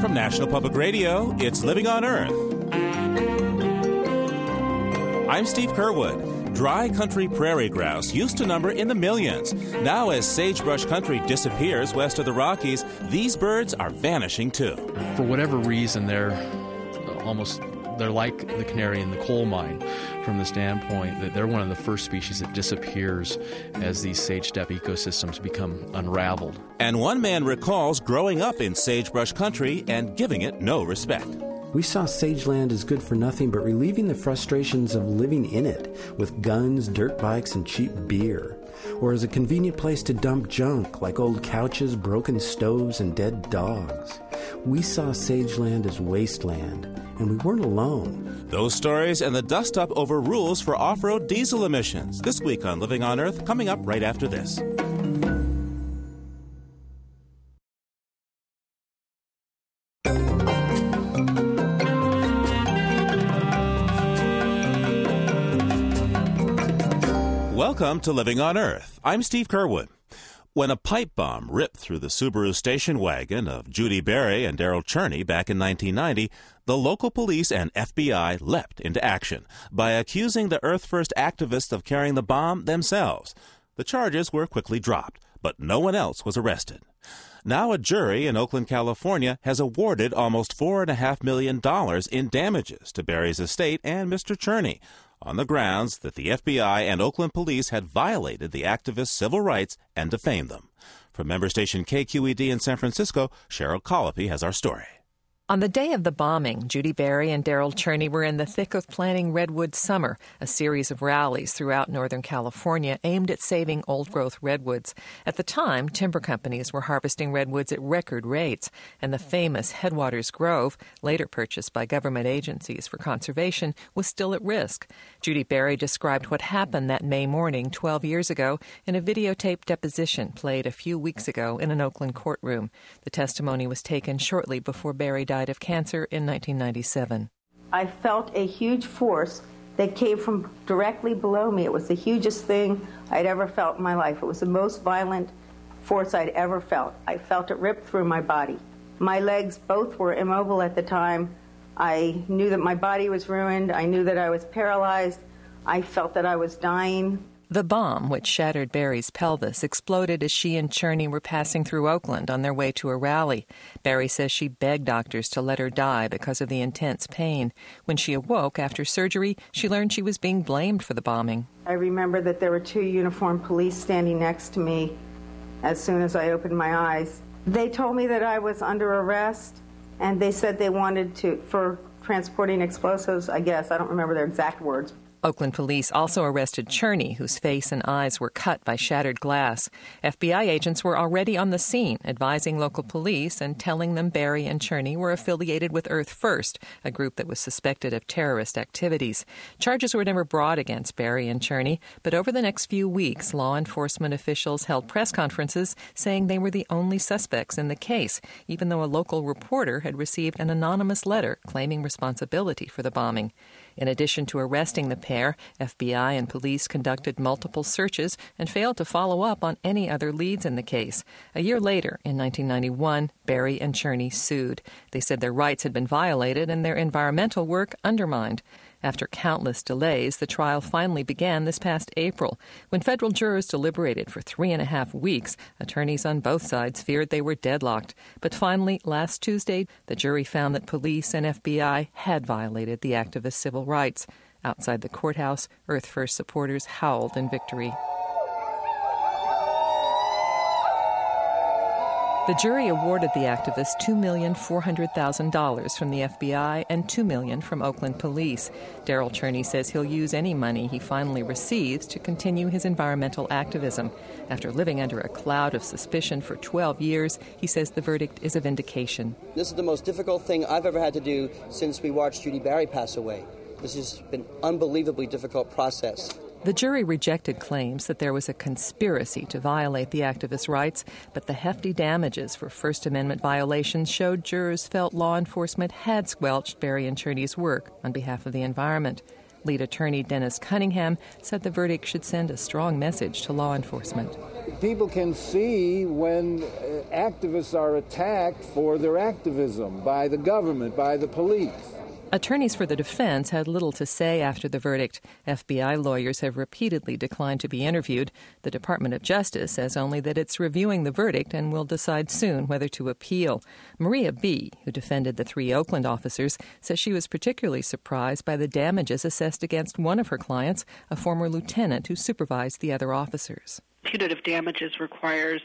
From National Public Radio, it's Living on Earth. I'm Steve Curwood. Dry country prairie grouse used to number in the millions. Now, as sagebrush country disappears west of the Rockies, these birds are vanishing too. For whatever reason, they're almost they're like the canary in the coal mine from the standpoint that they're one of the first species that disappears as these sage steppe ecosystems become unraveled. And one man recalls growing up in sagebrush country and giving it no respect. We saw Sageland as good for nothing but relieving the frustrations of living in it with guns, dirt bikes, and cheap beer. Or as a convenient place to dump junk like old couches, broken stoves, and dead dogs. We saw Sageland as wasteland, and we weren't alone. Those stories and the dust up over rules for off road diesel emissions this week on Living on Earth, coming up right after this. Welcome to Living on Earth. I'm Steve Curwood. When a pipe bomb ripped through the Subaru station wagon of Judi Bari and Darryl Cherney back in 1990, the local police and FBI leapt into action by accusing the Earth First activists of carrying the bomb themselves. The charges were quickly dropped, but no one else was arrested. Now, a jury in Oakland, California has awarded almost $4.5 million in damages to Bari's estate and Mr. Cherney on the grounds that the FBI and Oakland police had violated the activists' civil rights and defamed them. From member station KQED in San Francisco, Cheryl Colopy has our story. On the day of the bombing, Judi Bari and Darryl Cherney were in the thick of planning Redwood Summer, a series of rallies throughout Northern California aimed at saving old growth redwoods. At the time, timber companies were harvesting redwoods at record rates, and the famous Headwaters Grove, later purchased by government agencies for conservation, was still at risk. Judy Bari described what happened that May morning 12 years ago in a videotaped deposition played a few weeks ago in an Oakland courtroom. The testimony was taken shortly before Berry died died of cancer in 1997. I felt a huge force that came from directly below me. It was the hugest thing I'd ever felt in my life. It was the most violent force I'd ever felt. I felt it rip through my body. My legs both were immobile at the time. I knew that my body was ruined. I knew that I was paralyzed. I felt that I was dying. The bomb, which shattered Bari's pelvis, exploded as she and Cherney were passing through Oakland on their way to a rally. Bari says she begged doctors to let her die because of the intense pain. When she awoke after surgery, she learned she was being blamed for the bombing. I remember that there were two uniformed police standing next to me as soon as I opened my eyes. They told me that I was under arrest, and they said they wanted to, for transporting explosives, I guess. I don't remember their exact words. Oakland police also arrested Cherney, whose face and eyes were cut by shattered glass. FBI agents were already on the scene, advising local police and telling them Bari and Cherney were affiliated with Earth First, a group that was suspected of terrorist activities. Charges were never brought against Bari and Cherney, but over the next few weeks, law enforcement officials held press conferences saying they were the only suspects in the case, even though a local reporter had received an anonymous letter claiming responsibility for the bombing. In addition to arresting the pair, FBI and police conducted multiple searches and failed to follow up on any other leads in the case. A year later, in 1991, Bari and Cherney sued. They said their rights had been violated and their environmental work undermined. After countless delays, the trial finally began this past April. When federal jurors deliberated for three and a half weeks, attorneys on both sides feared they were deadlocked. But finally, last Tuesday, the jury found that police and FBI had violated the activists' civil rights. Outside the courthouse, Earth First supporters howled in victory. The jury awarded the activist $2,400,000 from the FBI and 2 million from Oakland police. Darryl Cherney says he'll use any money he finally receives to continue his environmental activism. After living under a cloud of suspicion for 12 years, he says the verdict is a vindication. This is the most difficult thing I've ever had to do since we watched Judi Bari pass away. This has been an unbelievably difficult process. The jury rejected claims that there was a conspiracy to violate the activists' rights, but the hefty damages for First Amendment violations showed jurors felt law enforcement had squelched Bari and Cherney's work on behalf of the environment. Lead attorney Dennis Cunningham said the verdict should send a strong message to law enforcement. people can see when uh, activists are attacked for their activism by the government, by the police. Attorneys for the defense had little to say after the verdict. FBI lawyers have repeatedly declined to be interviewed. The Department of Justice says only that it's reviewing the verdict and will decide soon whether to appeal. Maria Bee, who defended the three Oakland officers, says she was particularly surprised by the damages assessed against one of her clients, a former lieutenant who supervised the other officers. Punitive damages requires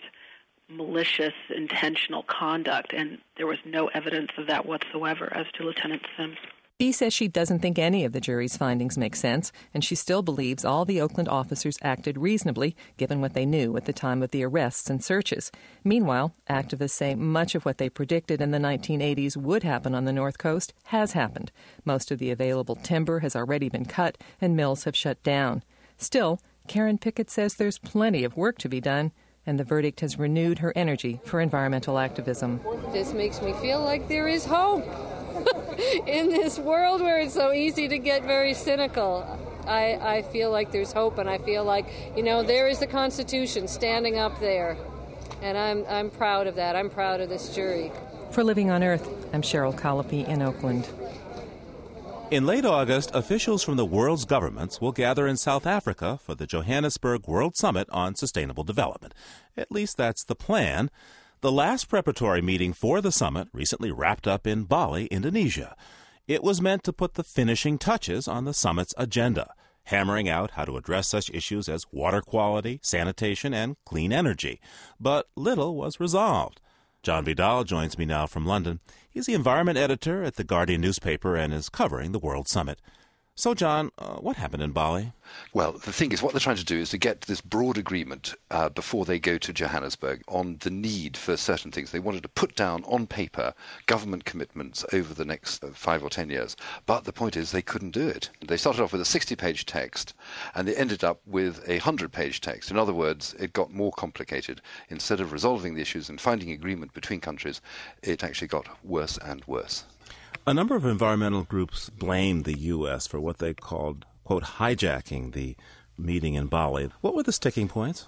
malicious, intentional conduct, and there was no evidence of that whatsoever as to Lieutenant Sims. Bee says she doesn't think any of the jury's findings make sense, and she still believes all the Oakland officers acted reasonably given what they knew at the time of the arrests and searches. Meanwhile, activists say much of what they predicted in the 1980s would happen on the North Coast has happened. Most of the available timber has already been cut, and mills have shut down. Still, Karen Pickett says there's plenty of work to be done and the verdict has renewed her energy for environmental activism. This makes me feel like there is hope in this world where it's so easy to get very cynical. I, I feel like there's hope, and I feel like, you know, there is the Constitution standing up there. And I'm, I'm proud of that. I'm proud of this jury. For Living on Earth, I'm Cheryl Colopy in Oakland. In late August, officials from the world's governments will gather in South Africa for the Johannesburg World Summit on Sustainable Development. At least that's the plan. The last preparatory meeting for the summit recently wrapped up in Bali, Indonesia. It was meant to put the finishing touches on the summit's agenda, hammering out how to address such issues as water quality, sanitation, and clean energy. But little was resolved. John Vidal joins me now from London. He's the environment editor at the Guardian newspaper and is covering the World Summit. So, John, uh, what happened in Bali? Well, the thing is, what they're trying to do is to get this broad agreement uh, before they go to Johannesburg on the need for certain things. They wanted to put down on paper government commitments over the next uh, five or ten years. But the point is, they couldn't do it. They started off with a 60 page text and they ended up with a 100 page text. In other words, it got more complicated. Instead of resolving the issues and finding agreement between countries, it actually got worse and worse. A number of environmental groups blamed the U.S. for what they called, quote, hijacking the meeting in Bali. What were the sticking points?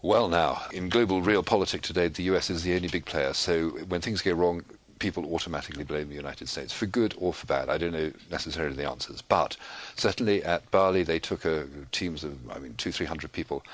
Well, now, in global real politics today, the US is the only big player. So when things go wrong, people automatically blame the United States for good or for bad. I don't know necessarily the answers, but certainly at Bali they took a, teams of I mean two three hundred people,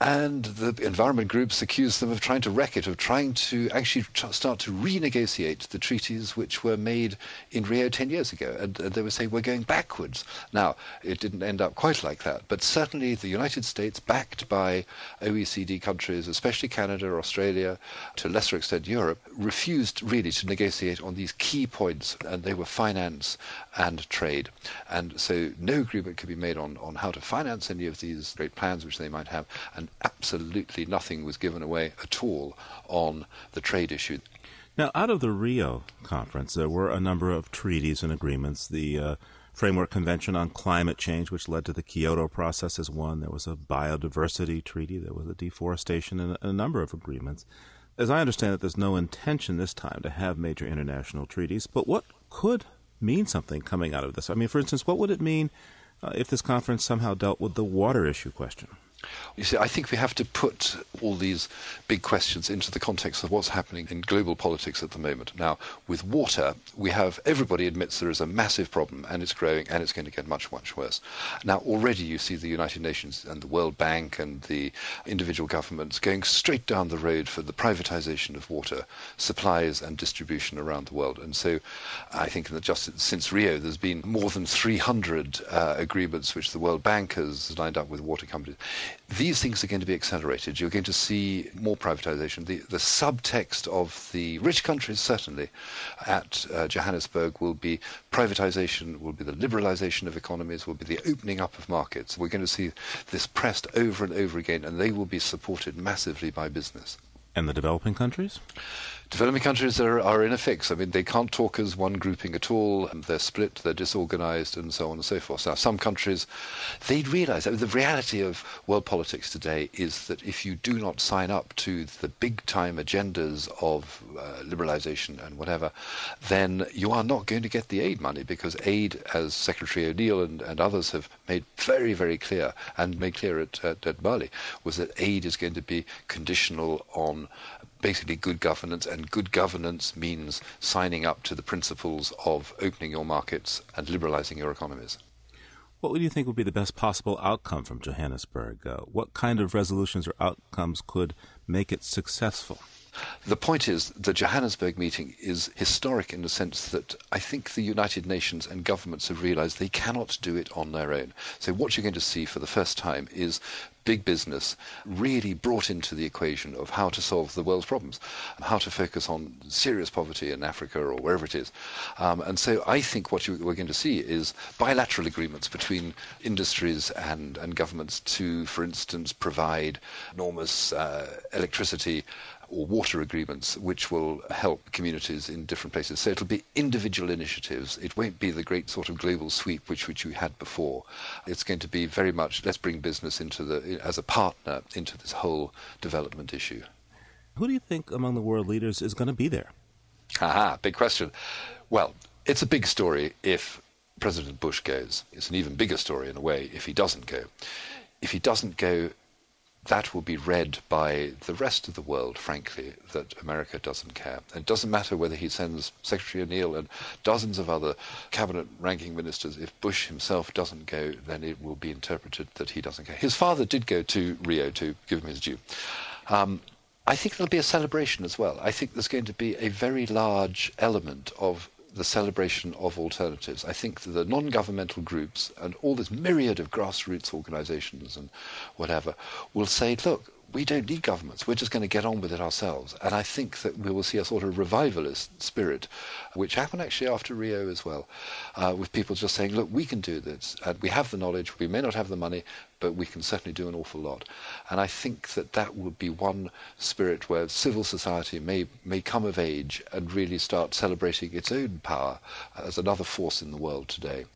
and the environment groups accused them of trying to wreck it, of trying to actually start to renegotiate the treaties which were made in Rio 10 years ago. And, and, they were saying, we're going backwards. Now, it didn't end up quite like that, but certainly the United States, backed by OECD countries, especially Canada, Australia, to a lesser extent Europe, refused really to negotiate on these key points, and they were finance and trade. And so no agreement could be made on, on how to finance any of these great plans which they might have. And and absolutely nothing was given away at all on the trade issue. Now, out of the Rio conference, there were a number of treaties and agreements. The uh, Framework Convention on Climate Change, which led to the Kyoto process, is one. There was a biodiversity treaty. There was a deforestation and a number of agreements. As I understand it, there's no intention this time to have major international treaties. But what could mean something coming out of this? I mean, for instance, what would it mean uh, if this conference somehow dealt with the water issue question? You see, I think we have to put all these big questions into the context of what's happening in global politics at the moment. Now, with water, we have everybody admits there is a massive problem and it's growing and it's going to get much, much worse. Now, already you see the United Nations and the World Bank and the individual governments going straight down the road for the privatization of water supplies and distribution around the world. And so I think that just since Rio, there's been more than 300 uh, agreements which the World Bank has lined up with water companies these things are going to be accelerated. You're going to see more privatization. The, the subtext of the rich countries, certainly, at uh, Johannesburg will be privatization, will be the liberalization of economies, will be the opening up of markets. We're going to see this pressed over and over again, and they will be supported massively by business. And the developing countries? Developing countries are, are in a fix. I mean, they can't talk as one grouping at all. They're split, they're disorganized, and so on and so forth. Now, some countries, they realize, mean, the reality of world politics today is that if you do not sign up to the big time agendas of uh, liberalization and whatever, then you are not going to get the aid money because aid, as Secretary O'Neill and, and others have made very, very clear and made clear at, at, at Bali, was that aid is going to be conditional on basically good governance, and good governance means signing up to the principles of opening your markets and liberalizing your economies. What would you think would be the best possible outcome from Johannesburg? Uh, what kind of resolutions or outcomes could make it successful? The point is, the Johannesburg meeting is historic in the sense that I think the United Nations and governments have realized they cannot do it on their own. So, what you're going to see for the first time is big business really brought into the equation of how to solve the world's problems, and how to focus on serious poverty in Africa or wherever it is. Um, and so I think what you, we're going to see is bilateral agreements between industries and, and governments to, for instance, provide enormous uh, electricity or water agreements which will help communities in different places. So it'll be individual initiatives. It won't be the great sort of global sweep which which you had before. It's going to be very much let's bring business into the as a partner into this whole development issue. Who do you think among the world leaders is going to be there? Aha, big question. Well, it's a big story if President Bush goes. It's an even bigger story in a way if he doesn't go. If he doesn't go, that will be read by the rest of the world, frankly, that America doesn't care. It doesn't matter whether he sends Secretary O'Neill and dozens of other cabinet ranking ministers. If Bush himself doesn't go, then it will be interpreted that he doesn't care. His father did go to Rio to give him his due. Um, I think there'll be a celebration as well. I think there's going to be a very large element of the celebration of alternatives. I think the non-governmental groups and all this myriad of grassroots organizations and whatever will say, look, we don't need governments. We're just going to get on with it ourselves. And I think that we will see a sort of revivalist spirit, which happened actually after Rio as well, uh, with people just saying, look, we can do this. And we have the knowledge. We may not have the money, but we can certainly do an awful lot. And I think that that would be one spirit where civil society may, may come of age and really start celebrating its own power as another force in the world today.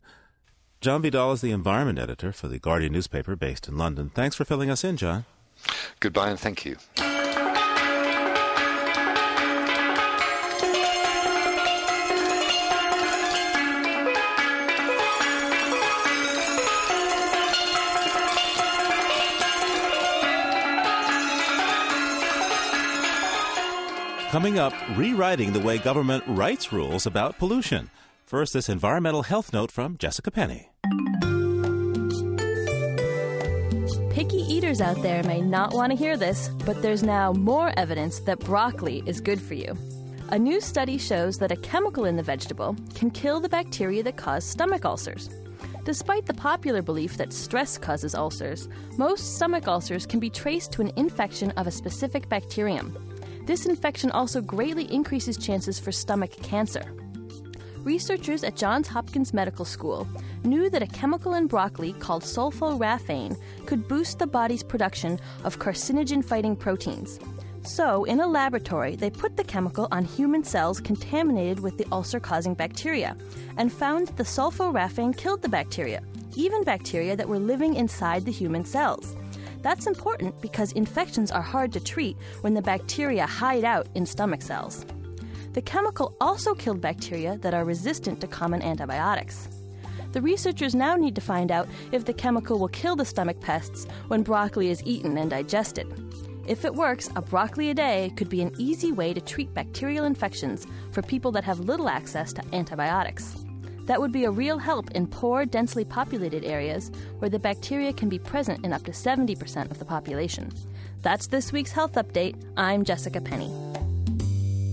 John Vidal is the environment editor for the Guardian newspaper based in London. Thanks for filling us in, John. Goodbye and thank you. Coming up, rewriting the way government writes rules about pollution. First, this environmental health note from Jessica Penny. Out there may not want to hear this, but there's now more evidence that broccoli is good for you. A new study shows that a chemical in the vegetable can kill the bacteria that cause stomach ulcers. Despite the popular belief that stress causes ulcers, most stomach ulcers can be traced to an infection of a specific bacterium. This infection also greatly increases chances for stomach cancer. Researchers at Johns Hopkins Medical School knew that a chemical in broccoli called sulforaphane could boost the body's production of carcinogen fighting proteins. So, in a laboratory, they put the chemical on human cells contaminated with the ulcer causing bacteria and found that the sulforaphane killed the bacteria, even bacteria that were living inside the human cells. That's important because infections are hard to treat when the bacteria hide out in stomach cells. The chemical also killed bacteria that are resistant to common antibiotics. The researchers now need to find out if the chemical will kill the stomach pests when broccoli is eaten and digested. If it works, a broccoli a day could be an easy way to treat bacterial infections for people that have little access to antibiotics. That would be a real help in poor, densely populated areas where the bacteria can be present in up to 70% of the population. That's this week's Health Update. I'm Jessica Penny.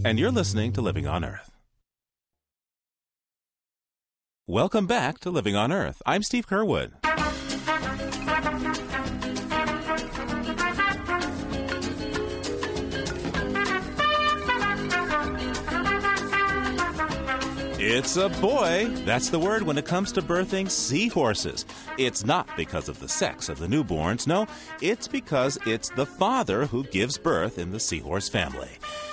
And you're listening to Living on Earth. Welcome back to Living on Earth. I'm Steve Curwood. It's a boy. That's the word when it comes to birthing seahorses. It's not because of the sex of the newborns. No, it's because it's the father who gives birth in the seahorse family.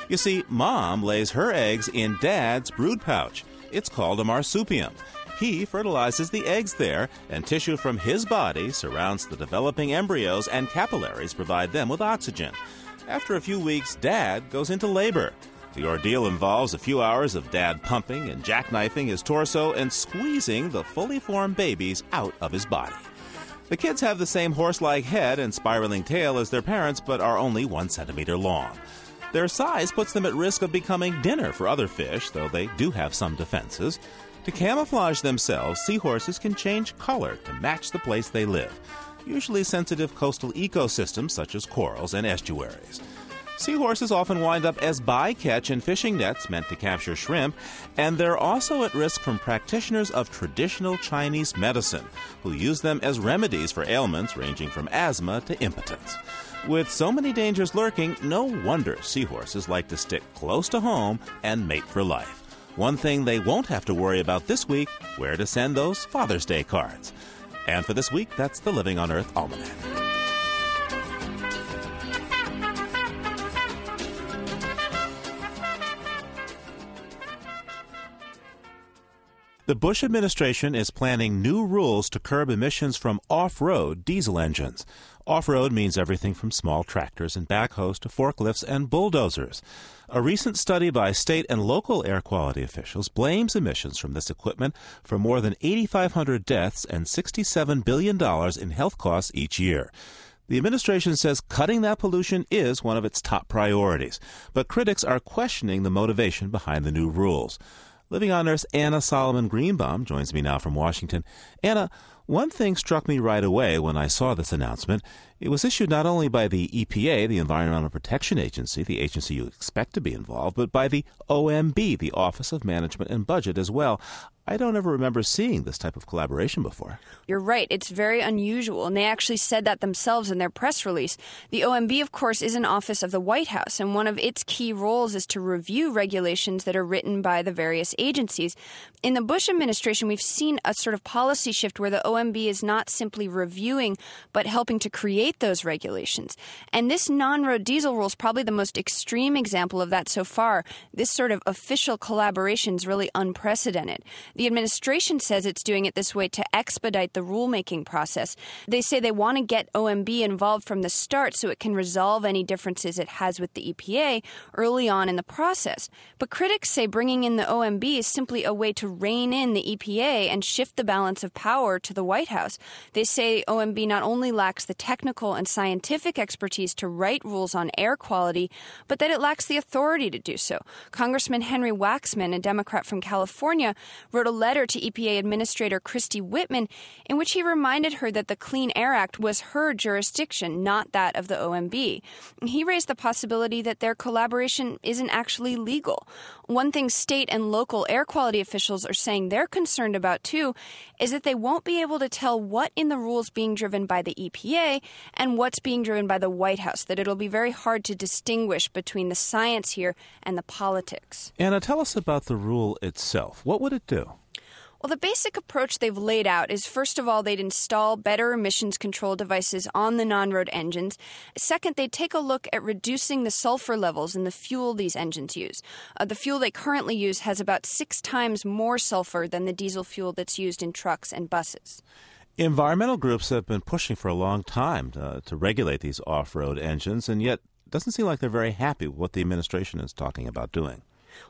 You see, mom lays her eggs in dad's brood pouch. It's called a marsupium. He fertilizes the eggs there, and tissue from his body surrounds the developing embryos, and capillaries provide them with oxygen. After a few weeks, dad goes into labor. The ordeal involves a few hours of dad pumping and jackknifing his torso and squeezing the fully formed babies out of his body. The kids have the same horse like head and spiraling tail as their parents, but are only one centimeter long. Their size puts them at risk of becoming dinner for other fish, though they do have some defenses. To camouflage themselves, seahorses can change color to match the place they live, usually sensitive coastal ecosystems such as corals and estuaries. Seahorses often wind up as bycatch in fishing nets meant to capture shrimp, and they're also at risk from practitioners of traditional Chinese medicine, who use them as remedies for ailments ranging from asthma to impotence. With so many dangers lurking, no wonder seahorses like to stick close to home and mate for life. One thing they won't have to worry about this week where to send those Father's Day cards. And for this week, that's the Living on Earth Almanac. The Bush administration is planning new rules to curb emissions from off road diesel engines. Off road means everything from small tractors and backhoes to forklifts and bulldozers. A recent study by state and local air quality officials blames emissions from this equipment for more than 8,500 deaths and $67 billion in health costs each year. The administration says cutting that pollution is one of its top priorities, but critics are questioning the motivation behind the new rules. Living on Earth's Anna Solomon Greenbaum joins me now from Washington. Anna, one thing struck me right away when I saw this announcement. It was issued not only by the EPA, the Environmental Protection Agency, the agency you expect to be involved, but by the OMB, the Office of Management and Budget, as well. I don't ever remember seeing this type of collaboration before. You're right. It's very unusual. And they actually said that themselves in their press release. The OMB, of course, is an office of the White House, and one of its key roles is to review regulations that are written by the various agencies. In the Bush administration, we've seen a sort of policy shift where the OMB is not simply reviewing, but helping to create those regulations. And this non road diesel rule is probably the most extreme example of that so far. This sort of official collaboration is really unprecedented. The administration says it's doing it this way to expedite the rulemaking process. They say they want to get OMB involved from the start so it can resolve any differences it has with the EPA early on in the process. But critics say bringing in the OMB is simply a way to rein in the EPA and shift the balance of power to the White House. They say OMB not only lacks the technical and scientific expertise to write rules on air quality, but that it lacks the authority to do so. Congressman Henry Waxman, a Democrat from California, wrote wrote a letter to EPA Administrator Christie Whitman in which he reminded her that the Clean Air Act was her jurisdiction, not that of the OMB. He raised the possibility that their collaboration isn't actually legal. One thing state and local air quality officials are saying they're concerned about too is that they won't be able to tell what in the rules being driven by the EPA and what's being driven by the White House, that it'll be very hard to distinguish between the science here and the politics. Anna, tell us about the rule itself. What would it do? Well, the basic approach they've laid out is first of all, they'd install better emissions control devices on the non road engines. Second, they'd take a look at reducing the sulfur levels in the fuel these engines use. Uh, the fuel they currently use has about six times more sulfur than the diesel fuel that's used in trucks and buses. Environmental groups have been pushing for a long time to, to regulate these off road engines, and yet it doesn't seem like they're very happy with what the administration is talking about doing.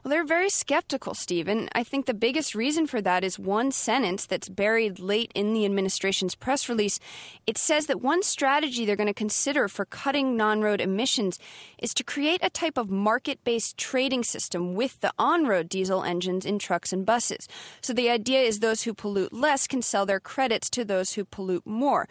Well, they're very skeptical, Stephen. I think the biggest reason for that is one sentence that's buried late in the administration's press release. It says that one strategy they're going to consider for cutting non road emissions is to create a type of market based trading system with the on road diesel engines in trucks and buses. So the idea is those who pollute less can sell their credits to those who pollute more.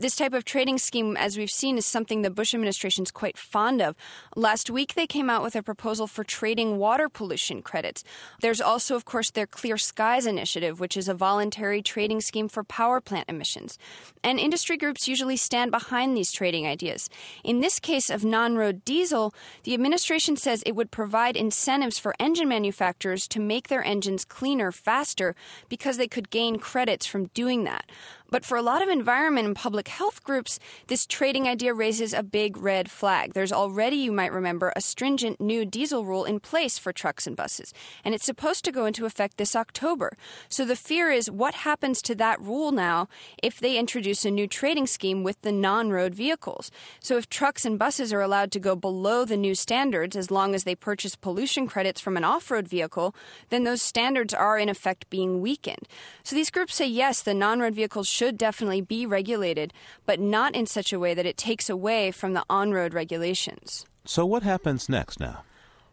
This type of trading scheme, as we've seen, is something the Bush administration is quite fond of. Last week, they came out with a proposal for trading water pollution credits. There's also, of course, their Clear Skies initiative, which is a voluntary trading scheme for power plant emissions. And industry groups usually stand behind these trading ideas. In this case of non road diesel, the administration says it would provide incentives for engine manufacturers to make their engines cleaner faster because they could gain credits from doing that. But for a lot of environment and public health groups, this trading idea raises a big red flag. There's already, you might remember, a stringent new diesel rule in place for trucks and buses, and it's supposed to go into effect this October. So the fear is what happens to that rule now if they introduce a new trading scheme with the non road vehicles? So if trucks and buses are allowed to go below the new standards as long as they purchase pollution credits from an off road vehicle, then those standards are in effect being weakened. So these groups say yes, the non road vehicles should definitely be regulated, but not in such a way that it takes away from the on road regulations. So, what happens next now?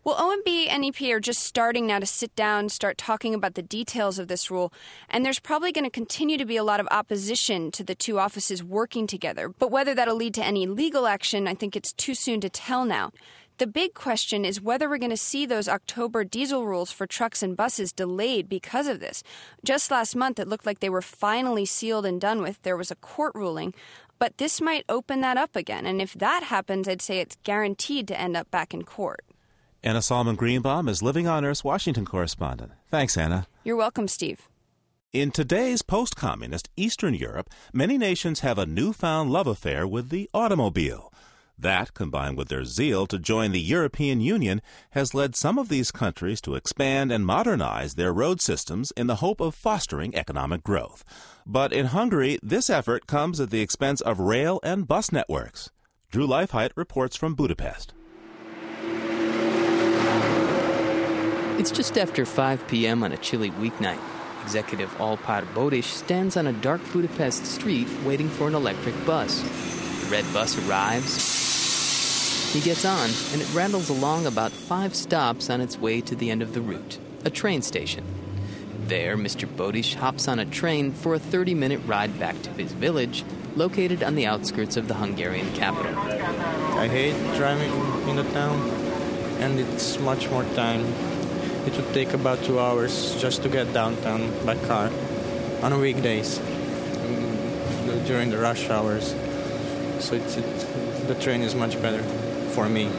Well, OMB and EPA are just starting now to sit down, start talking about the details of this rule, and there's probably going to continue to be a lot of opposition to the two offices working together. But whether that'll lead to any legal action, I think it's too soon to tell now. The big question is whether we're going to see those October diesel rules for trucks and buses delayed because of this. Just last month, it looked like they were finally sealed and done with. There was a court ruling, but this might open that up again. And if that happens, I'd say it's guaranteed to end up back in court. Anna Solomon Greenbaum is Living on Earth's Washington correspondent. Thanks, Anna. You're welcome, Steve. In today's post communist Eastern Europe, many nations have a newfound love affair with the automobile. That, combined with their zeal to join the European Union, has led some of these countries to expand and modernize their road systems in the hope of fostering economic growth. But in Hungary, this effort comes at the expense of rail and bus networks. Drew Leifheit reports from Budapest. It's just after 5 p.m. on a chilly weeknight. Executive Alpár Bodish stands on a dark Budapest street waiting for an electric bus. Red bus arrives, he gets on, and it rattles along about five stops on its way to the end of the route, a train station. There, Mr. Bodish hops on a train for a 30 minute ride back to his village, located on the outskirts of the Hungarian capital. I hate driving in the town, and it's much more time. It would take about two hours just to get downtown by car on weekdays mm, during the rush hours. So the train is much better for me.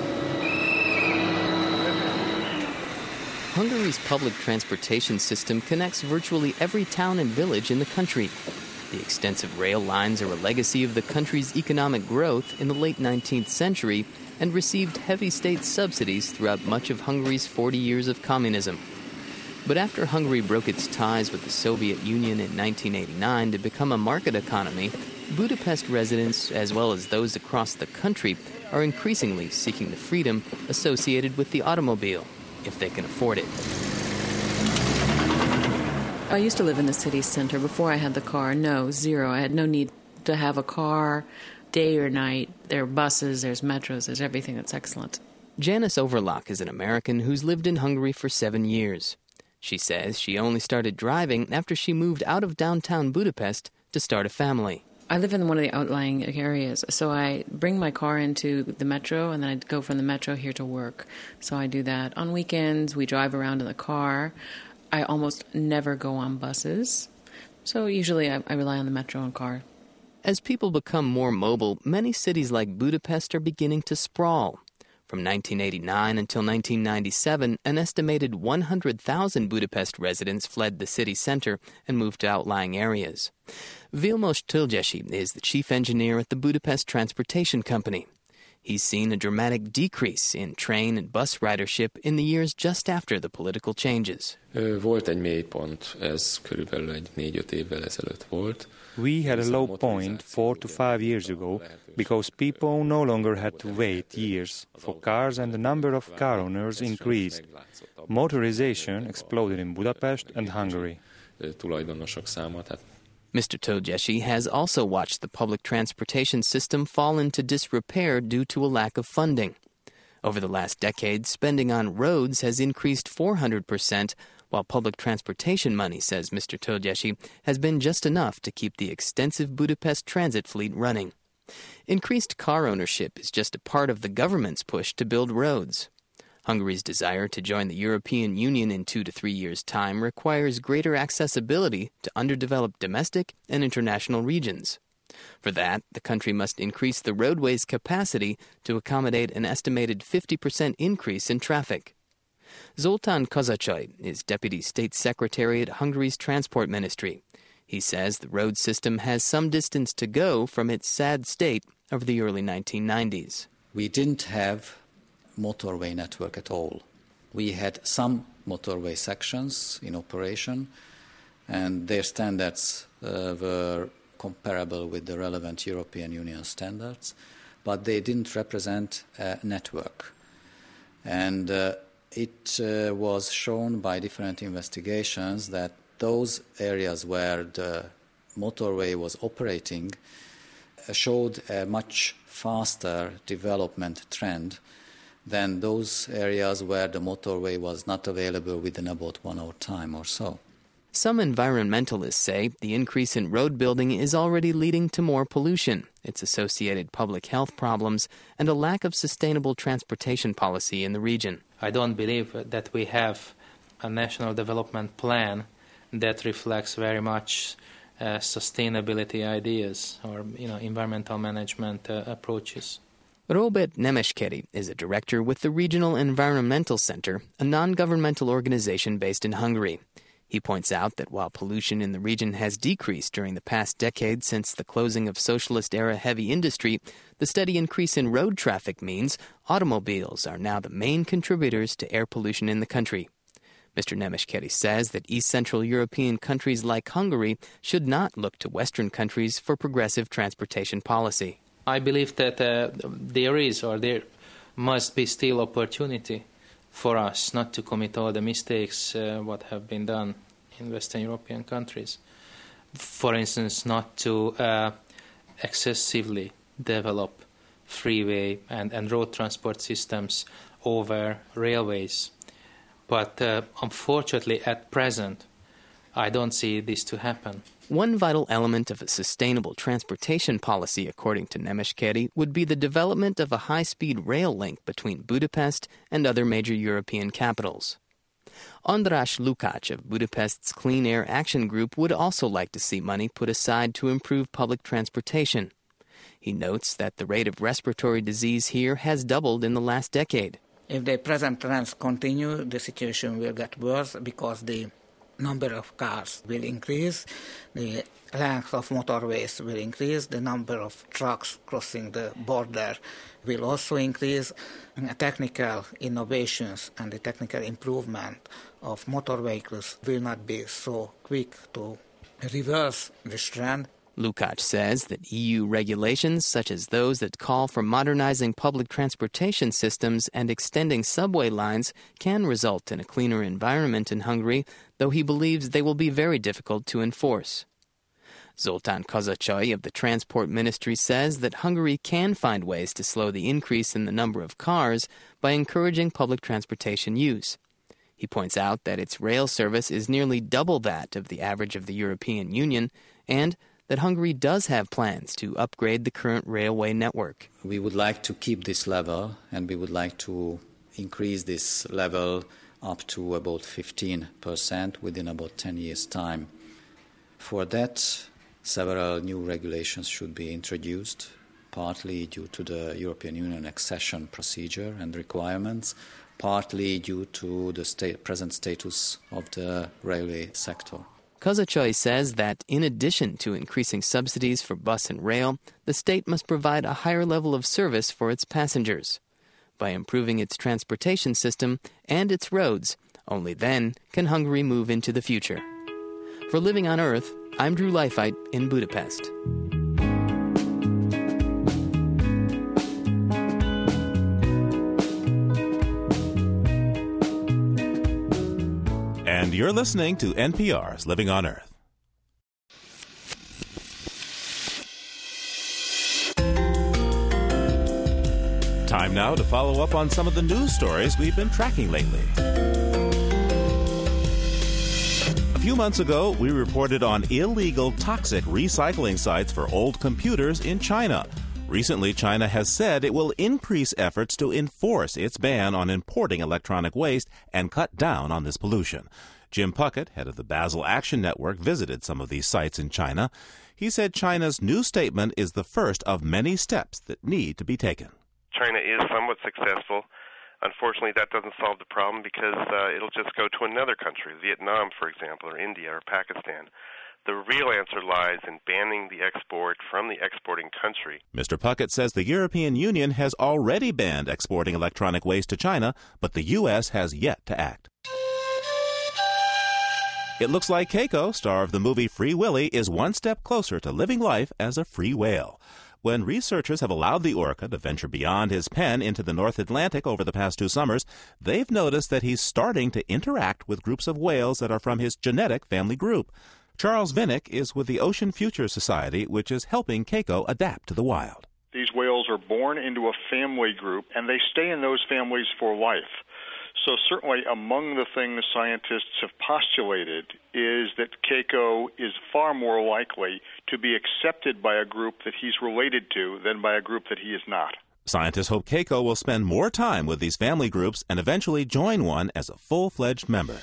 Hungary's public transportation system connects virtually every town and village in the country. The extensive rail lines are a legacy of the country's economic growth in the late 19th century and received heavy state subsidies throughout much of Hungary's 40 years of communism. But after Hungary broke its ties with the Soviet Union in 1989 to become a market economy, Budapest residents, as well as those across the country, are increasingly seeking the freedom associated with the automobile, if they can afford it. I used to live in the city center before I had the car. No, zero. I had no need to have a car day or night. There are buses, there's metros, there's everything that's excellent. Janice Overlock is an American who's lived in Hungary for seven years. She says she only started driving after she moved out of downtown Budapest to start a family. I live in one of the outlying areas, so I bring my car into the metro and then I go from the metro here to work. So I do that. On weekends, we drive around in the car. I almost never go on buses. So usually I, I rely on the metro and car. As people become more mobile, many cities like Budapest are beginning to sprawl. From 1989 until 1997, an estimated 100,000 Budapest residents fled the city center and moved to outlying areas. Vilmos Tölgyesi is the chief engineer at the Budapest Transportation Company. He's seen a dramatic decrease in train and bus ridership in the years just after the political changes. Volt egy mélypont, ez körülbelül egy négy-öt évvel ezelőtt volt. We had a low point four to five years ago because people no longer had to wait years for cars and the number of car owners increased. Motorization exploded in Budapest and Hungary. Tulajdonosok száma, tehát Mr. Tölgyesi has also watched the public transportation system fall into disrepair due to a lack of funding. Over the last decade, spending on roads has increased 400%, while public transportation money, says Mr. Tölgyesi, has been just enough to keep the extensive Budapest transit fleet running. Increased car ownership is just a part of the government's push to build roads. Hungary's desire to join the European Union in two to three years' time requires greater accessibility to underdeveloped domestic and international regions. For that, the country must increase the roadway's capacity to accommodate an estimated 50% increase in traffic. Zoltán Kozácsay is Deputy State Secretary at Hungary's Transport Ministry. He says the road system has some distance to go from its sad state of the early 1990s. We didn't have motorway network at all. We had some motorway sections in operation, and their standards uh, were comparable with the relevant European Union standards, but they didn't represent a network. And uh, it uh, was shown by different investigations that those areas where the motorway was operating uh, showed a much faster development trend than those areas where the motorway was not available within about one hour time or so. Some environmentalists say the increase in road building is already leading to more pollution, its associated public health problems, and a lack of sustainable transportation policy in the region. I don't believe that we have a national development plan that reflects very much uh, sustainability ideas or you know environmental management uh, approaches. Robert Nemeskeri is a director with the Regional Environmental Center, a non governmental organization based in Hungary. He points out that while pollution in the region has decreased during the past decade since the closing of socialist era heavy industry, the steady increase in road traffic means automobiles are now the main contributors to air pollution in the country. Mr. Nemeskeri says that East Central European countries like Hungary should not look to Western countries for progressive transportation policy. I believe that uh, there is or there must be still opportunity for us not to commit all the mistakes uh, what have been done in Western European countries. For instance, not to uh, excessively develop freeway and, and road transport systems over railways. But uh, unfortunately, at present, I don't see this to happen. One vital element of a sustainable transportation policy, according to Nemeskeri, would be the development of a high speed rail link between Budapest and other major European capitals. András Lukács of Budapest's Clean Air Action Group would also like to see money put aside to improve public transportation. He notes that the rate of respiratory disease here has doubled in the last decade. If the present trends continue, the situation will get worse because the number of cars will increase, the length of motorways will increase, the number of trucks crossing the border will also increase. And technical innovations and the technical improvement of motor vehicles will not be so quick to reverse this trend. Lukács says that EU regulations, such as those that call for modernizing public transportation systems and extending subway lines, can result in a cleaner environment in Hungary, though he believes they will be very difficult to enforce. Zoltán Kozácsay of the Transport Ministry says that Hungary can find ways to slow the increase in the number of cars by encouraging public transportation use. He points out that its rail service is nearly double that of the average of the European Union and that Hungary does have plans to upgrade the current railway network. We would like to keep this level and we would like to increase this level up to about 15% within about 10 years' time. For that, several new regulations should be introduced, partly due to the European Union accession procedure and requirements, partly due to the state, present status of the railway sector. Kozácsay says that in addition to increasing subsidies for bus and rail, the state must provide a higher level of service for its passengers. By improving its transportation system and its roads, only then can Hungary move into the future. For Living on Earth, I'm Drew Leifheit in Budapest. And you're listening to NPR's Living on Earth. Time now to follow up on some of the news stories we've been tracking lately. A few months ago, we reported on illegal toxic recycling sites for old computers in China. Recently, China has said it will increase efforts to enforce its ban on importing electronic waste and cut down on this pollution. Jim Puckett, head of the Basel Action Network, visited some of these sites in China. He said China's new statement is the first of many steps that need to be taken. China is somewhat successful. Unfortunately, that doesn't solve the problem because uh, it'll just go to another country, Vietnam, for example, or India or Pakistan. The real answer lies in banning the export from the exporting country. Mr. Puckett says the European Union has already banned exporting electronic waste to China, but the U.S. has yet to act. It looks like Keiko, star of the movie Free Willy, is one step closer to living life as a free whale. When researchers have allowed the orca to venture beyond his pen into the North Atlantic over the past two summers, they've noticed that he's starting to interact with groups of whales that are from his genetic family group. Charles Vinick is with the Ocean Future Society, which is helping Keiko adapt to the wild. These whales are born into a family group and they stay in those families for life. So, certainly, among the things scientists have postulated is that Keiko is far more likely to be accepted by a group that he's related to than by a group that he is not. Scientists hope Keiko will spend more time with these family groups and eventually join one as a full fledged member.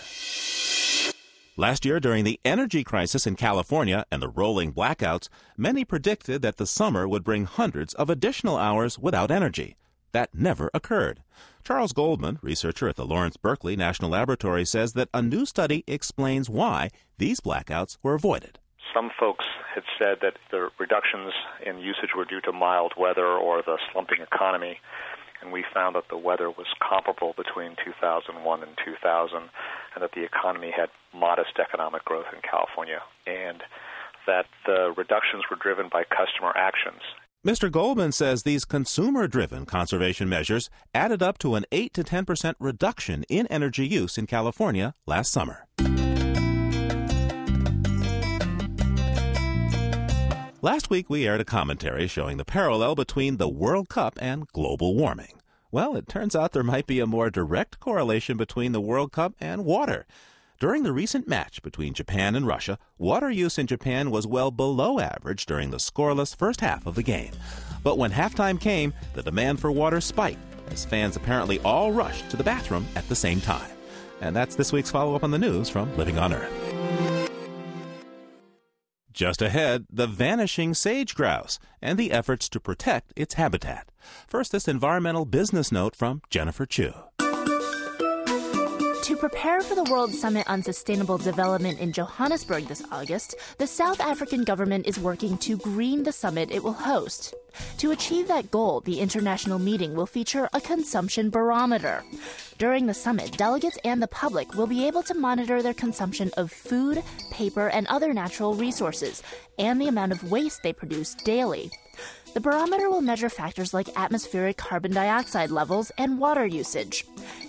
Last year, during the energy crisis in California and the rolling blackouts, many predicted that the summer would bring hundreds of additional hours without energy. That never occurred. Charles Goldman, researcher at the Lawrence Berkeley National Laboratory, says that a new study explains why these blackouts were avoided. Some folks had said that the reductions in usage were due to mild weather or the slumping economy and we found that the weather was comparable between 2001 and 2000, and that the economy had modest economic growth in California, and that the reductions were driven by customer actions. Mr. Goldman says these consumer driven conservation measures added up to an 8 to 10 percent reduction in energy use in California last summer. Last week, we aired a commentary showing the parallel between the World Cup and global warming. Well, it turns out there might be a more direct correlation between the World Cup and water. During the recent match between Japan and Russia, water use in Japan was well below average during the scoreless first half of the game. But when halftime came, the demand for water spiked as fans apparently all rushed to the bathroom at the same time. And that's this week's follow up on the news from Living on Earth. Just ahead, the vanishing sage grouse and the efforts to protect its habitat. First, this environmental business note from Jennifer Chu. To prepare for the World Summit on Sustainable Development in Johannesburg this August, the South African government is working to green the summit it will host. To achieve that goal, the international meeting will feature a consumption barometer. During the summit, delegates and the public will be able to monitor their consumption of food, paper, and other natural resources, and the amount of waste they produce daily. The barometer will measure factors like atmospheric carbon dioxide levels and water usage.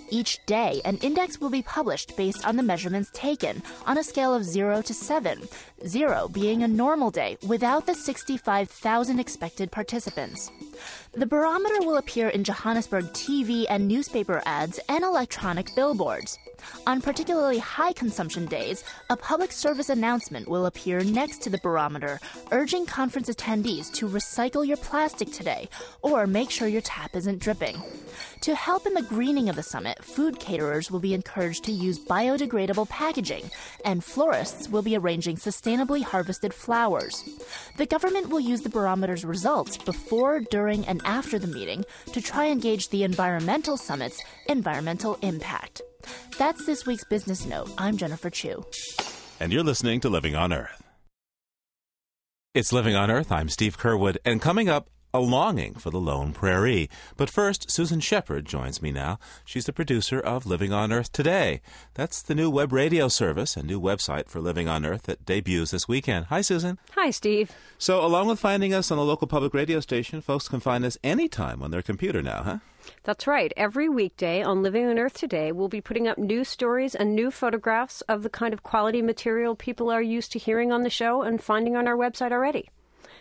Each day, an index will be published based on the measurements taken on a scale of 0 to 7, 0 being a normal day without the 65,000 expected participants. The barometer will appear in Johannesburg TV and newspaper ads and electronic billboards. On particularly high consumption days, a public service announcement will appear next to the barometer, urging conference attendees to recycle your plastic today or make sure your tap isn't dripping. To help in the greening of the summit, food caterers will be encouraged to use biodegradable packaging, and florists will be arranging sustainably harvested flowers. The government will use the barometer's results before, during, and after the meeting to try and gauge the environmental summit's environmental impact. That's this week's business note. I'm Jennifer Chu. And you're listening to Living on Earth. It's Living on Earth. I'm Steve Curwood, and coming up, a longing for the lone prairie. But first, Susan Shepard joins me now. She's the producer of Living on Earth Today. That's the new web radio service and new website for Living on Earth that debuts this weekend. Hi, Susan. Hi, Steve. So, along with finding us on a local public radio station, folks can find us anytime on their computer now, huh? That's right. Every weekday on Living on Earth Today, we'll be putting up new stories and new photographs of the kind of quality material people are used to hearing on the show and finding on our website already.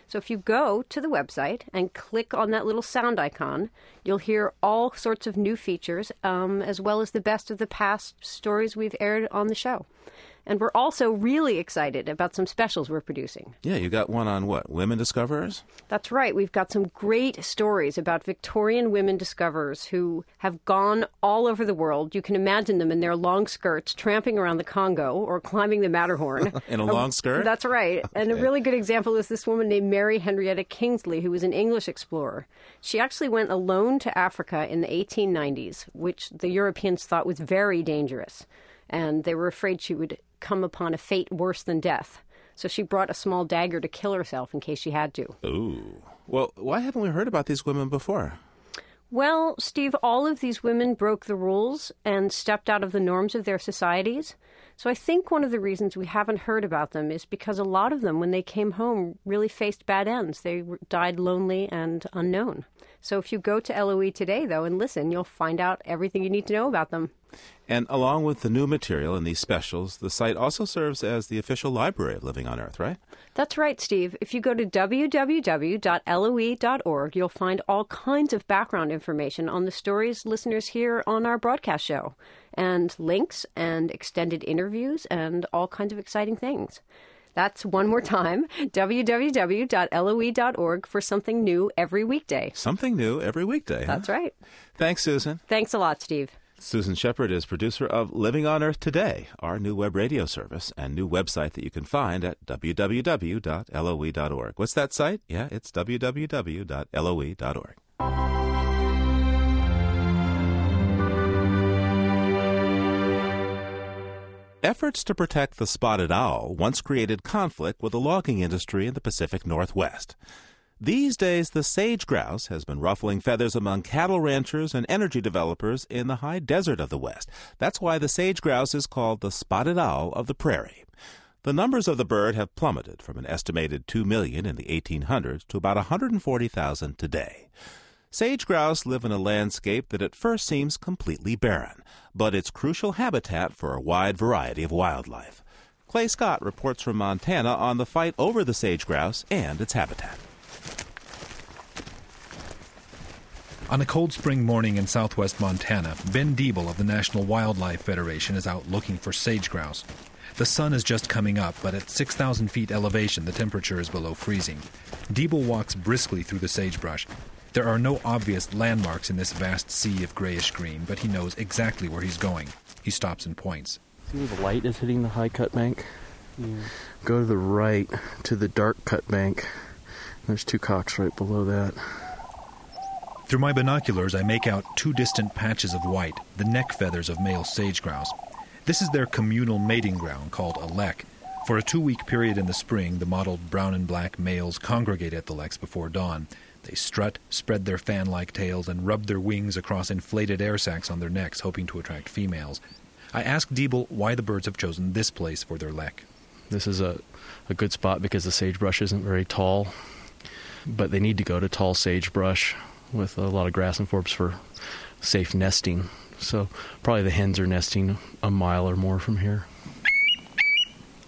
So if you go to the website and click on that little sound icon, you'll hear all sorts of new features, um, as well as the best of the past stories we've aired on the show. And we're also really excited about some specials we're producing. Yeah, you got one on what? Women discoverers? That's right. We've got some great stories about Victorian women discoverers who have gone all over the world. You can imagine them in their long skirts tramping around the Congo or climbing the Matterhorn. in a long skirt? That's right. Okay. And a really good example is this woman named Mary Henrietta Kingsley, who was an English explorer. She actually went alone to Africa in the 1890s, which the Europeans thought was very dangerous and they were afraid she would come upon a fate worse than death. So she brought a small dagger to kill herself in case she had to. Ooh. Well, why haven't we heard about these women before? Well, Steve, all of these women broke the rules and stepped out of the norms of their societies. So I think one of the reasons we haven't heard about them is because a lot of them, when they came home, really faced bad ends. They died lonely and unknown. So if you go to LOE today, though, and listen, you'll find out everything you need to know about them. And along with the new material and these specials, the site also serves as the official library of Living on Earth, right? That's right, Steve. If you go to www.loe.org, you'll find all kinds of background information on the stories listeners hear on our broadcast show, and links and extended interviews and all kinds of exciting things. That's one more time www.loe.org for something new every weekday. Something new every weekday. Huh? That's right. Thanks, Susan. Thanks a lot, Steve. Susan Shepard is producer of Living on Earth Today, our new web radio service and new website that you can find at www.loe.org. What's that site? Yeah, it's www.loe.org. Efforts to protect the spotted owl once created conflict with the logging industry in the Pacific Northwest. These days, the sage grouse has been ruffling feathers among cattle ranchers and energy developers in the high desert of the West. That's why the sage grouse is called the spotted owl of the prairie. The numbers of the bird have plummeted from an estimated 2 million in the 1800s to about 140,000 today. Sage grouse live in a landscape that at first seems completely barren, but it's crucial habitat for a wide variety of wildlife. Clay Scott reports from Montana on the fight over the sage grouse and its habitat. On a cold spring morning in southwest Montana, Ben Deeble of the National Wildlife Federation is out looking for sage grouse. The sun is just coming up, but at 6,000 feet elevation, the temperature is below freezing. Deeble walks briskly through the sagebrush. There are no obvious landmarks in this vast sea of grayish green, but he knows exactly where he's going. He stops and points. See where the light is hitting the high cut bank? Yeah. Go to the right to the dark cut bank. There's two cocks right below that. Through my binoculars, I make out two distant patches of white, the neck feathers of male sage grouse. This is their communal mating ground called a lek. For a two week period in the spring, the mottled brown and black males congregate at the leks before dawn. They strut, spread their fan like tails, and rub their wings across inflated air sacs on their necks, hoping to attract females. I asked Deeble why the birds have chosen this place for their lek. This is a, a good spot because the sagebrush isn't very tall, but they need to go to tall sagebrush with a lot of grass and forbs for safe nesting. So probably the hens are nesting a mile or more from here.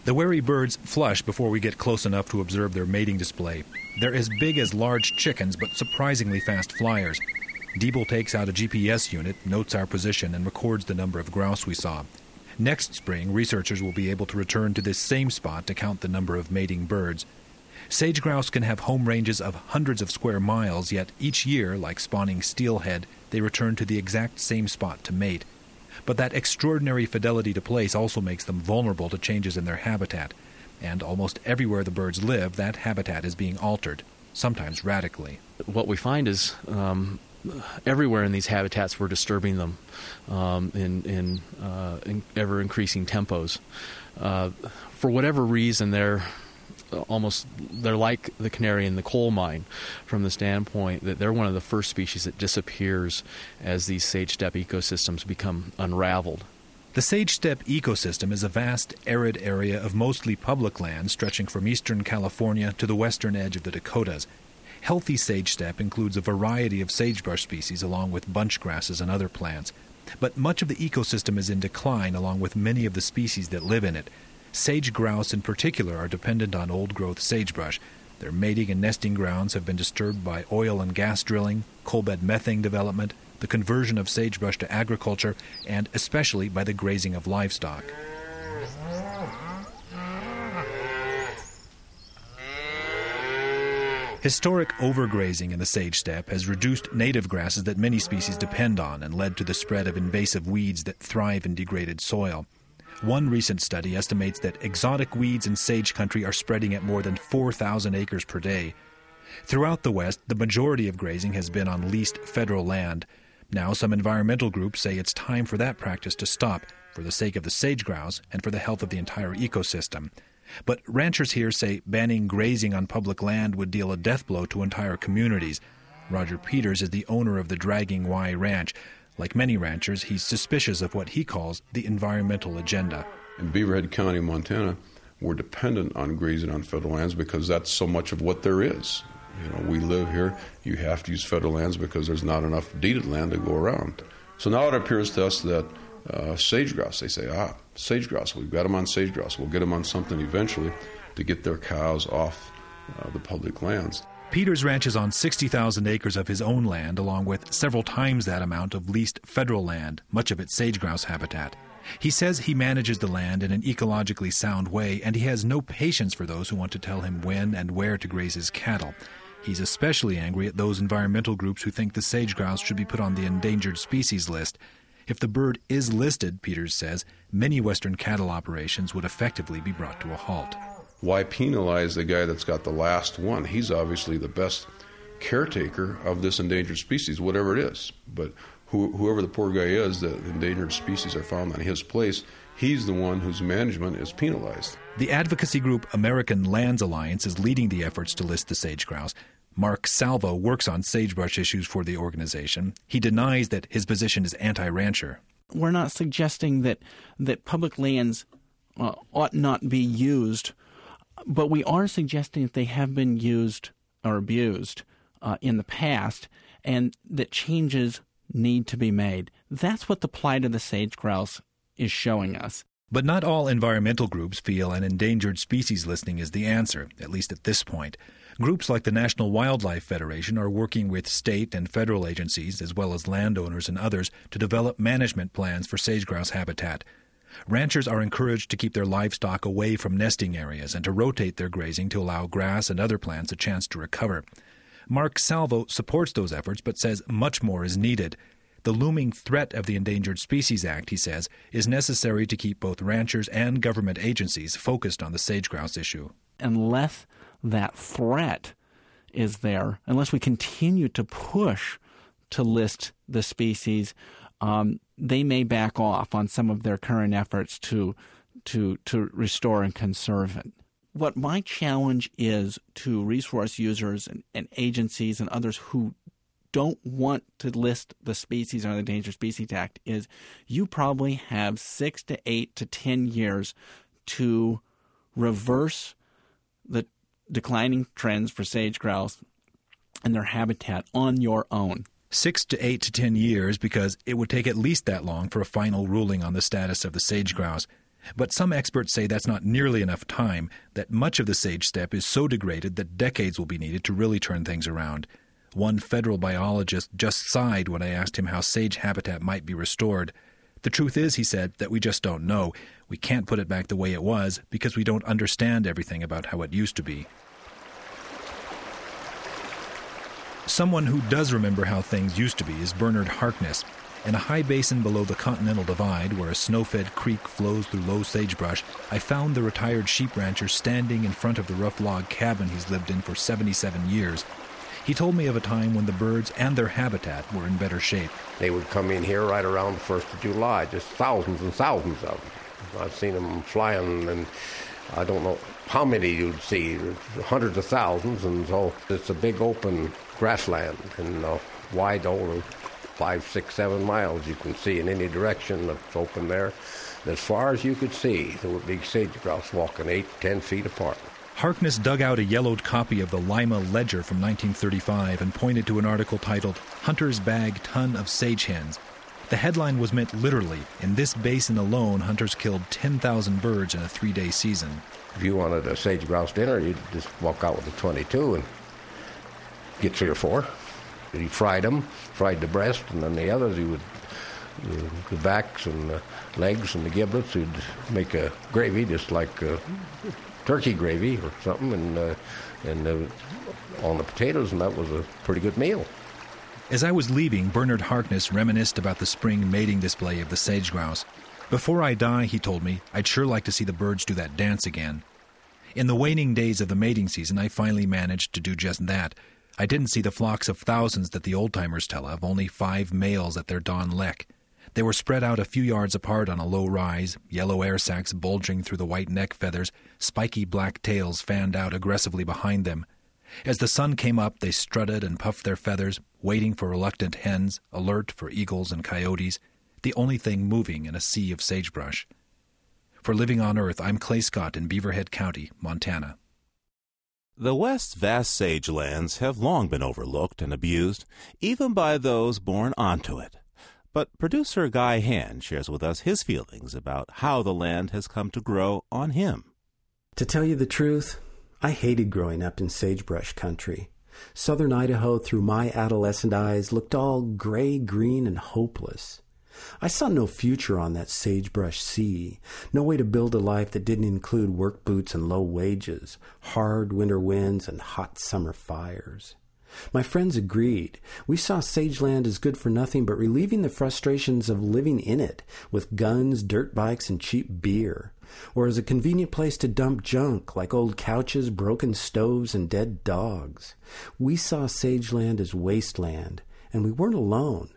The wary birds flush before we get close enough to observe their mating display. They're as big as large chickens, but surprisingly fast flyers. Deeble takes out a GPS unit, notes our position, and records the number of grouse we saw. Next spring, researchers will be able to return to this same spot to count the number of mating birds. Sage grouse can have home ranges of hundreds of square miles, yet each year, like spawning steelhead, they return to the exact same spot to mate. But that extraordinary fidelity to place also makes them vulnerable to changes in their habitat. And almost everywhere the birds live, that habitat is being altered, sometimes radically. What we find is um, everywhere in these habitats we're disturbing them um, in, in, uh, in, ever increasing tempos. Uh, for whatever reason, they're Uh, almost they're like the canary in the coal mine from the standpoint that they're one of the first species that disappears as these sage steppe ecosystems become unraveled. The sage steppe ecosystem is a vast arid area of mostly public land stretching from eastern California to the western edge of the Dakotas. Healthy sage steppe includes a variety of sagebrush species along with bunch grasses and other plants. But much of the ecosystem is in decline along with many of the species that live in it. Sage grouse, in particular, are dependent on old growth sagebrush. Their mating and nesting grounds have been disturbed by oil and gas drilling, coal bed methane development, the conversion of sagebrush to agriculture, and especially by the grazing of livestock. Historic overgrazing in the sage steppe has reduced native grasses that many species depend on and led to the spread of invasive weeds that thrive in degraded soil. One recent study estimates that exotic weeds in sage country are spreading at more than 4,000 acres per day. Throughout the West, the majority of grazing has been on leased federal land. Now, some environmental groups say it's time for that practice to stop for the sake of the sage grouse and for the health of the entire ecosystem. But ranchers here say banning grazing on public land would deal a death blow to entire communities. Roger Peters is the owner of the Dragging Y Ranch. Like many ranchers, he's suspicious of what he calls the environmental agenda. In Beaverhead County, Montana, we're dependent on grazing on federal lands because that's so much of what there is. You know, we live here, you have to use federal lands because there's not enough deeded land to go around. So now it appears to us that uh, sage grouse, they say, ah, sage grouse, we've got them on sage grouse. We'll get them on something eventually to get their cows off uh, the public lands. Peters ranches on 60,000 acres of his own land, along with several times that amount of leased federal land, much of it sage grouse habitat. He says he manages the land in an ecologically sound way, and he has no patience for those who want to tell him when and where to graze his cattle. He's especially angry at those environmental groups who think the sage grouse should be put on the endangered species list. If the bird is listed, Peters says, many Western cattle operations would effectively be brought to a halt. Why penalize the guy that's got the last one? He's obviously the best caretaker of this endangered species, whatever it is. But who, whoever the poor guy is, the endangered species are found on his place, he's the one whose management is penalized. The advocacy group American Lands Alliance is leading the efforts to list the sage grouse. Mark Salvo works on sagebrush issues for the organization. He denies that his position is anti rancher. We're not suggesting that, that public lands uh, ought not be used, but we are suggesting that they have been used or abused uh, in the past and that changes need to be made. That's what the plight of the sage grouse is showing us. But not all environmental groups feel an endangered species listing is the answer, at least at this point. Groups like the National Wildlife Federation are working with state and federal agencies, as well as landowners and others, to develop management plans for sage grouse habitat. Ranchers are encouraged to keep their livestock away from nesting areas and to rotate their grazing to allow grass and other plants a chance to recover. Mark Salvo supports those efforts but says much more is needed. The looming threat of the Endangered Species Act, he says, is necessary to keep both ranchers and government agencies focused on the sage grouse issue. Unless that threat is there, unless we continue to push to list the species, um, they may back off on some of their current efforts to to to restore and conserve it what my challenge is to resource users and, and, agencies and others who don't want to list the species under the Endangered Species Act is you probably have six to eight to ten years to reverse the declining trends for sage grouse and their habitat on your own. Six to eight to ten years because it would take at least that long for a final ruling on the status of the sage grouse. But some experts say that's not nearly enough time, that much of the sage steppe is so degraded that decades will be needed to really turn things around. One federal biologist just sighed when I asked him how sage habitat might be restored. The truth is, he said, that we just don't know. We can't put it back the way it was because we don't understand everything about how it used to be. Someone who does remember how things used to be is Bernard Harkness. In a high basin below the Continental Divide, where a snow fed creek flows through low sagebrush, I found the retired sheep rancher standing in front of the rough log cabin he's lived in for 77 years. He told me of a time when the birds and their habitat were in better shape. They would come in here right around the 1st of July, just thousands and thousands of them. I've seen them flying, and I don't know how many you'd see, hundreds of thousands, and so it's a big open grassland and uh, wide over five, six, seven miles you can see in any direction that's open there. And as far as you could see, there were big sage grouse walking eight, ten feet apart. Harkness dug out a yellowed copy of the Lima Ledger from 1935 and pointed to an article titled Hunters Bag Ton of Sage Hens. The headline was meant literally. In this basin alone, hunters killed 10,000 birds in a three day season. If you wanted a sage grouse dinner, you'd just walk out with a 22 and get three or four. He fried them, fried the breast, and then the others he would, the, the backs and the legs and the giblets, he'd make a gravy just like uh, turkey gravy or something, and uh, and uh, on the potatoes, and that was a pretty good meal. As I was leaving, Bernard Harkness reminisced about the spring mating display of the sage grouse. Before I die, he told me, I'd sure like to see the birds do that dance again. In the waning days of the mating season, I finally managed to do just that, I didn't see the flocks of thousands that the old timers tell of, only five males at their dawn lek. They were spread out a few yards apart on a low rise, yellow air sacs bulging through the white neck feathers, spiky black tails fanned out aggressively behind them. As the sun came up, they strutted and puffed their feathers, waiting for reluctant hens, alert for eagles and coyotes, the only thing moving in a sea of sagebrush. For Living on Earth, I'm Clay Scott in Beaverhead County, Montana. The West's vast sage lands have long been overlooked and abused, even by those born onto it. But producer Guy Hand shares with us his feelings about how the land has come to grow on him. To tell you the truth, I hated growing up in sagebrush country. Southern Idaho, through my adolescent eyes, looked all gray, green, and hopeless. I saw no future on that sagebrush sea, no way to build a life that didn't include work boots and low wages, hard winter winds, and hot summer fires. My friends agreed. We saw Sageland as good for nothing but relieving the frustrations of living in it with guns, dirt bikes, and cheap beer, or as a convenient place to dump junk like old couches, broken stoves, and dead dogs. We saw Sageland as wasteland, and we weren't alone.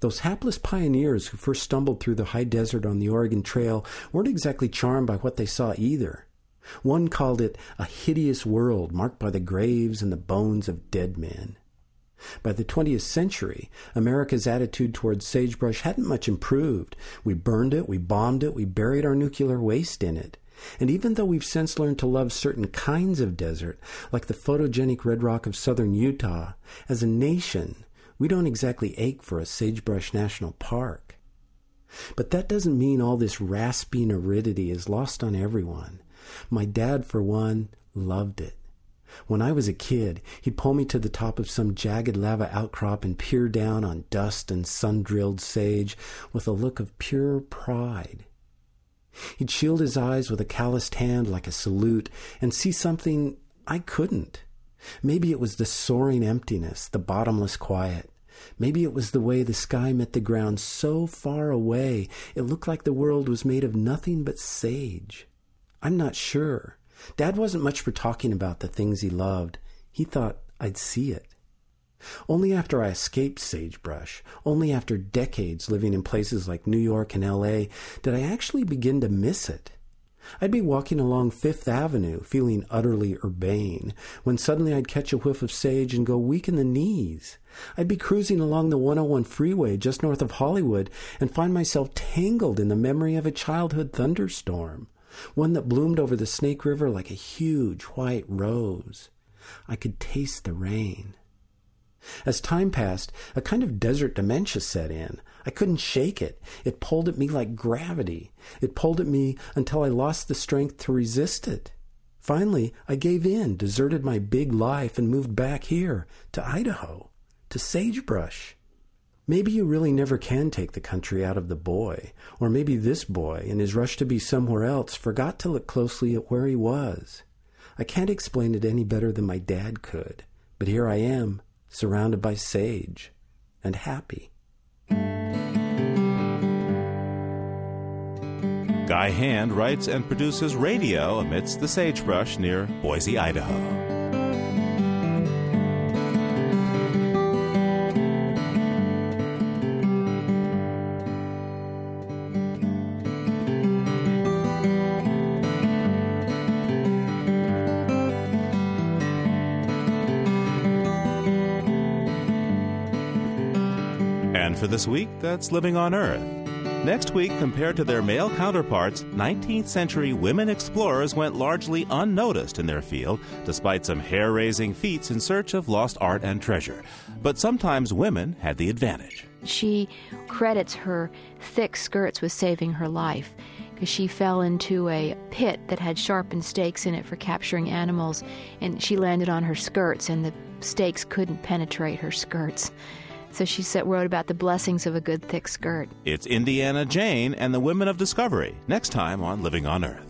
Those hapless pioneers who first stumbled through the high desert on the Oregon Trail weren't exactly charmed by what they saw either. One called it a hideous world marked by the graves and the bones of dead men. By the 20th century, America's attitude towards sagebrush hadn't much improved. We burned it, we bombed it, we buried our nuclear waste in it. And even though we've since learned to love certain kinds of desert, like the photogenic red rock of southern Utah, as a nation, we don't exactly ache for a sagebrush national park. But that doesn't mean all this rasping aridity is lost on everyone. My dad, for one, loved it. When I was a kid, he'd pull me to the top of some jagged lava outcrop and peer down on dust and sun drilled sage with a look of pure pride. He'd shield his eyes with a calloused hand like a salute and see something I couldn't. Maybe it was the soaring emptiness, the bottomless quiet. Maybe it was the way the sky met the ground so far away it looked like the world was made of nothing but sage. I'm not sure. Dad wasn't much for talking about the things he loved. He thought I'd see it. Only after I escaped sagebrush, only after decades living in places like New York and LA, did I actually begin to miss it. I'd be walking along Fifth Avenue, feeling utterly urbane, when suddenly I'd catch a whiff of sage and go weak in the knees. I'd be cruising along the 101 freeway just north of Hollywood and find myself tangled in the memory of a childhood thunderstorm one that bloomed over the Snake River like a huge white rose. I could taste the rain. As time passed, a kind of desert dementia set in. I couldn't shake it. It pulled at me like gravity. It pulled at me until I lost the strength to resist it. Finally, I gave in, deserted my big life, and moved back here to Idaho, to sagebrush. Maybe you really never can take the country out of the boy, or maybe this boy, in his rush to be somewhere else, forgot to look closely at where he was. I can't explain it any better than my dad could, but here I am, surrounded by sage, and happy. Guy Hand writes and produces radio amidst the sagebrush near Boise, Idaho. And for this week, that's Living on Earth. Next week, compared to their male counterparts, 19th century women explorers went largely unnoticed in their field, despite some hair raising feats in search of lost art and treasure. But sometimes women had the advantage. She credits her thick skirts with saving her life because she fell into a pit that had sharpened stakes in it for capturing animals, and she landed on her skirts, and the stakes couldn't penetrate her skirts. So she said, wrote about the blessings of a good thick skirt. It's Indiana Jane and the Women of Discovery, next time on Living on Earth.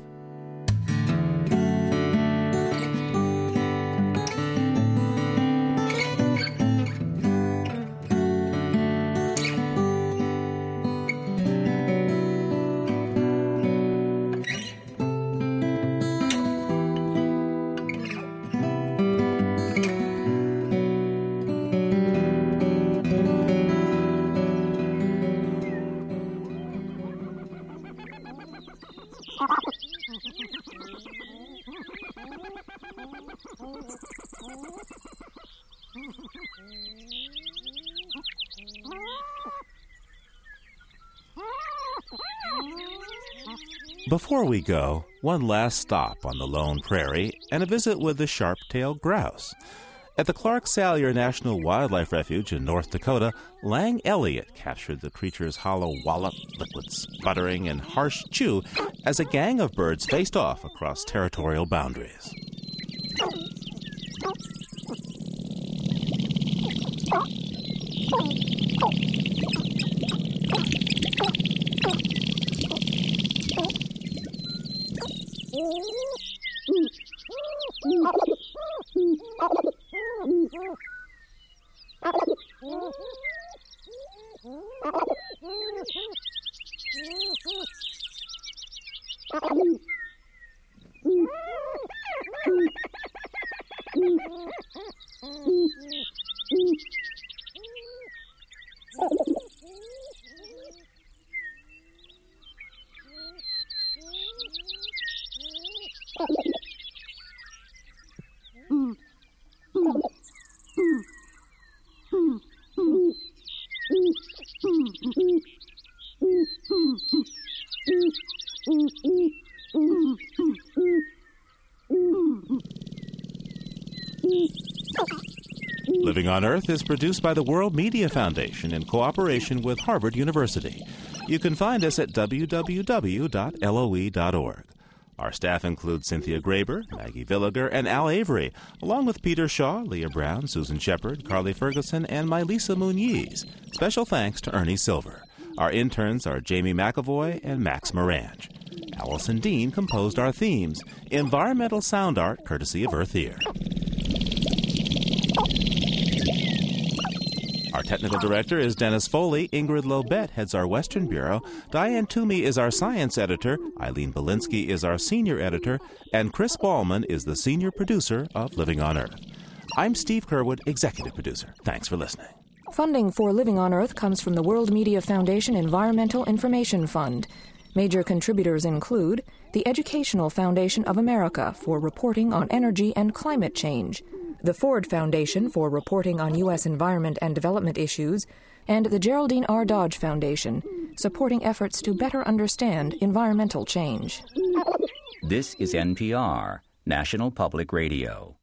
Before we go, one last stop on the lone prairie and a visit with the sharp tailed grouse. At the Clark Salyer National Wildlife Refuge in North Dakota, Lang Elliott captured the creature's hollow wallop, liquid sputtering, and harsh chew as a gang of birds faced off across territorial boundaries. Mm-hmm. Living on Earth is produced by the World Media Foundation in cooperation with Harvard University. You can find us at www.loe.org. Our staff includes Cynthia Graber, Maggie Villiger, and Al Avery, along with Peter Shaw, Leah Brown, Susan Shepard, Carly Ferguson, and Mylisa Muniz. Special thanks to Ernie Silver. Our interns are Jamie McAvoy and Max Morange. Allison Dean composed our themes. Environmental sound art courtesy of Earth Ear. Technical director is Dennis Foley. Ingrid Lobet heads our Western Bureau. Diane Toomey is our science editor. Eileen Bolinsky is our senior editor. And Chris Ballman is the senior producer of Living on Earth. I'm Steve Curwood, executive producer. Thanks for listening. Funding for Living on Earth comes from the World Media Foundation Environmental Information Fund. Major contributors include the Educational Foundation of America for reporting on energy and climate change the Ford Foundation for reporting on U.S. environment and development issues, and the Geraldine R. Dodge Foundation, supporting efforts to better understand environmental change. This is NPR, National Public Radio.